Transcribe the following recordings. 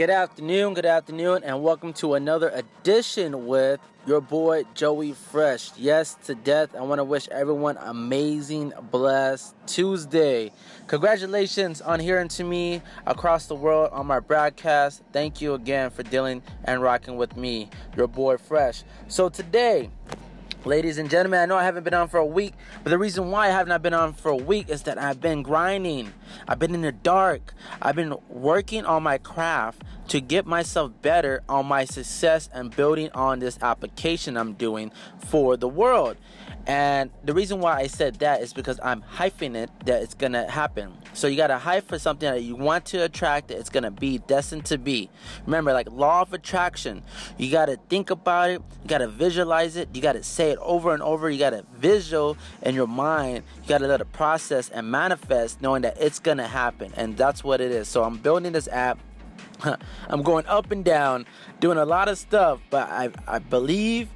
Good afternoon, good afternoon, and welcome to another edition with your boy Joey Fresh. Yes, to death. I want to wish everyone amazing, blessed Tuesday. Congratulations on hearing to me across the world on my broadcast. Thank you again for dealing and rocking with me, your boy Fresh. So today, Ladies and gentlemen, I know I haven't been on for a week, but the reason why I have not been on for a week is that I've been grinding. I've been in the dark. I've been working on my craft to get myself better on my success and building on this application I'm doing for the world. And the reason why I said that is because I'm hyping it that it's gonna happen. So you gotta hype for something that you want to attract that it's gonna be destined to be. Remember, like law of attraction, you gotta think about it, you gotta visualize it, you gotta say it over and over, you gotta visual in your mind, you gotta let it process and manifest knowing that it's gonna happen. And that's what it is. So I'm building this app. I'm going up and down, doing a lot of stuff, but I, I believe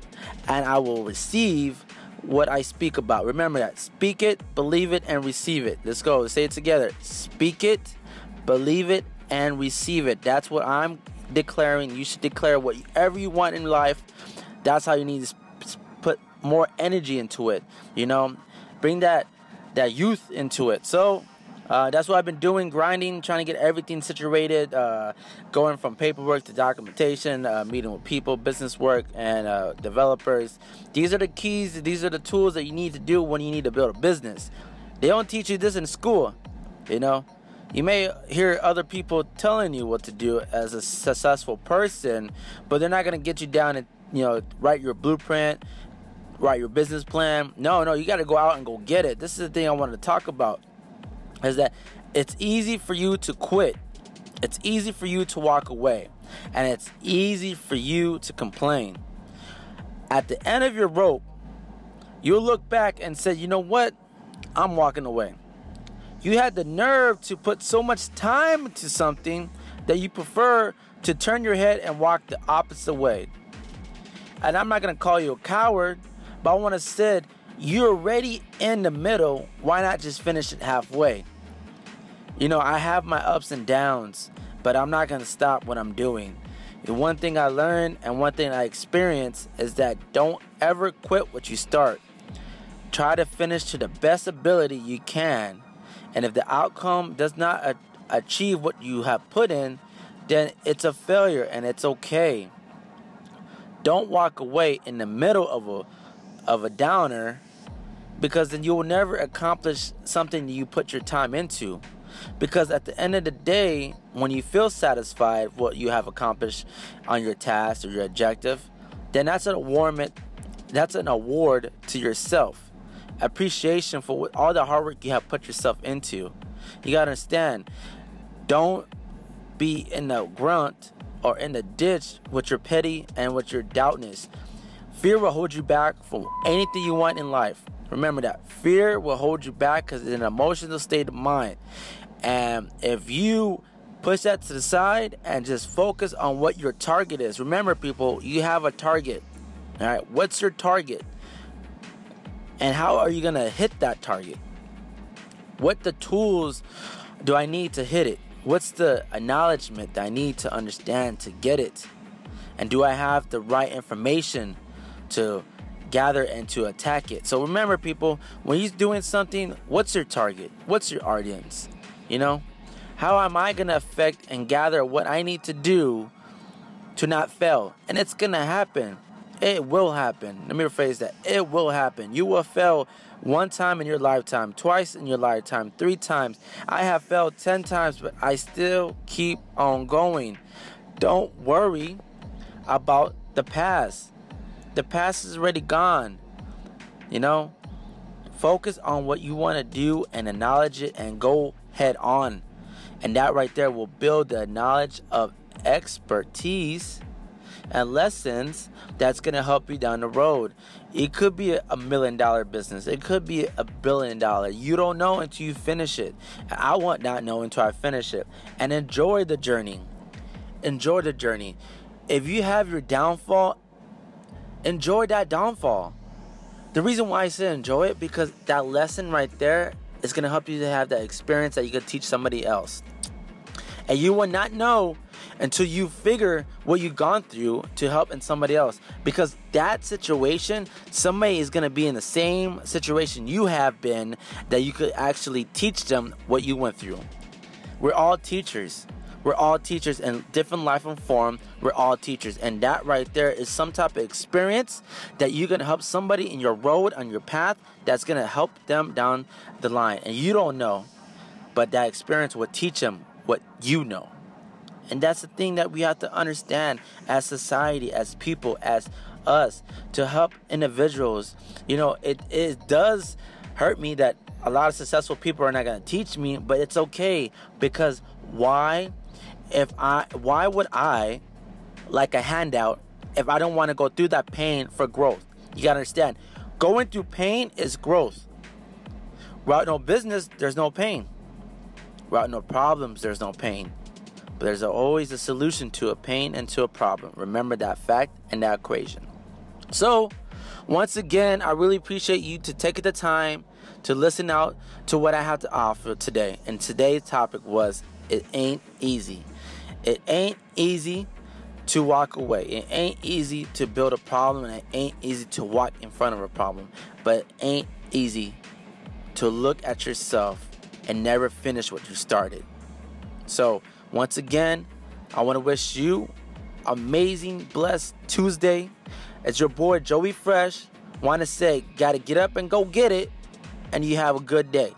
and I will receive what I speak about. Remember that. Speak it, believe it, and receive it. Let's go. Say it together. Speak it, believe it, and receive it. That's what I'm declaring. You should declare whatever you want in life. That's how you need to more energy into it. You know, bring that that youth into it. So uh, that's what I've been doing, grinding, trying to get everything situated, uh, going from paperwork to documentation, uh, meeting with people, business work, and uh, developers. These are the keys, these are the tools that you need to do when you need to build a business. They don't teach you this in school, you know. You may hear other people telling you what to do as a successful person, but they're not going to get you down and, you know, write your blueprint, write your business plan. No, no, you got to go out and go get it. This is the thing I wanted to talk about is that it's easy for you to quit. It's easy for you to walk away. And it's easy for you to complain. At the end of your rope, you'll look back and say, you know what? I'm walking away. You had the nerve to put so much time into something that you prefer to turn your head and walk the opposite way. And I'm not going to call you a coward, but I want to say you're already in the middle. Why not just finish it halfway? You know, I have my ups and downs, but I'm not going to stop what I'm doing. The one thing I learned and one thing I experienced is that don't ever quit what you start. Try to finish to the best ability you can. And if the outcome does not a- achieve what you have put in, then it's a failure and it's okay. Don't walk away in the middle of a of a downer because then you will never accomplish something that you put your time into. Because at the end of the day, when you feel satisfied what you have accomplished on your task or your objective, then that's an award. That's an award to yourself. Appreciation for all the hard work you have put yourself into. You gotta understand. Don't be in the grunt or in the ditch with your petty and with your doubtness. Fear will hold you back from anything you want in life. Remember that. Fear will hold you back because it's an emotional state of mind. And if you push that to the side and just focus on what your target is. Remember, people, you have a target. All right, what's your target? And how are you going to hit that target? What the tools do I need to hit it? What's the acknowledgement that I need to understand to get it? And do I have the right information to gather and to attack it? So remember, people, when you're doing something, what's your target? What's your audience? You know, how am I going to affect and gather what I need to do to not fail? And it's going to happen. It will happen. Let me rephrase that. It will happen. You will fail one time in your lifetime, twice in your lifetime, three times. I have failed 10 times, but I still keep on going. Don't worry about the past. The past is already gone. You know, focus on what you want to do and acknowledge it and go head on. And that right there will build the knowledge of expertise and lessons that's going to help you down the road. It could be a million dollar business. It could be a billion dollar. You don't know until you finish it. I want not know until I finish it. And enjoy the journey. Enjoy the journey. If you have your downfall, enjoy that downfall. The reason why I say enjoy it because that lesson right there is going to help you to have that experience that you could teach somebody else. And you will not know until you figure what you've gone through to help in somebody else. Because that situation, somebody is going to be in the same situation you have been that you could actually teach them what you went through. We're all teachers. We're all teachers in different life and form. We're all teachers. And that right there is some type of experience that you can help somebody in your road, on your path, that's going to help them down the line. And you don't know, but that experience will teach them what you know. And that's the thing that we have to understand as society, as people, as us, to help individuals. You know, it, it does hurt me that a lot of successful people are not going to teach me, but it's okay because why? if I why would I like a handout if I don't want to go through that pain for growth? You gotta understand. Going through pain is growth. Without no business, there's no pain. Without no problems, there's no pain. But there's always a solution to a pain and to a problem. Remember that fact and that equation. So, once again, I really appreciate you to take the time to listen out to what I have to offer today. And today's topic was it ain't easy. It ain't easy to walk away. It ain't easy to build a problem and it ain't easy to walk in front of a problem. But it ain't easy to look at yourself and never finish what you started. So, once again, I want to wish you amazing, blessed Tuesday. It's your boy Joey Fresh. Want to say, got to get up and go get it, and you have a good day.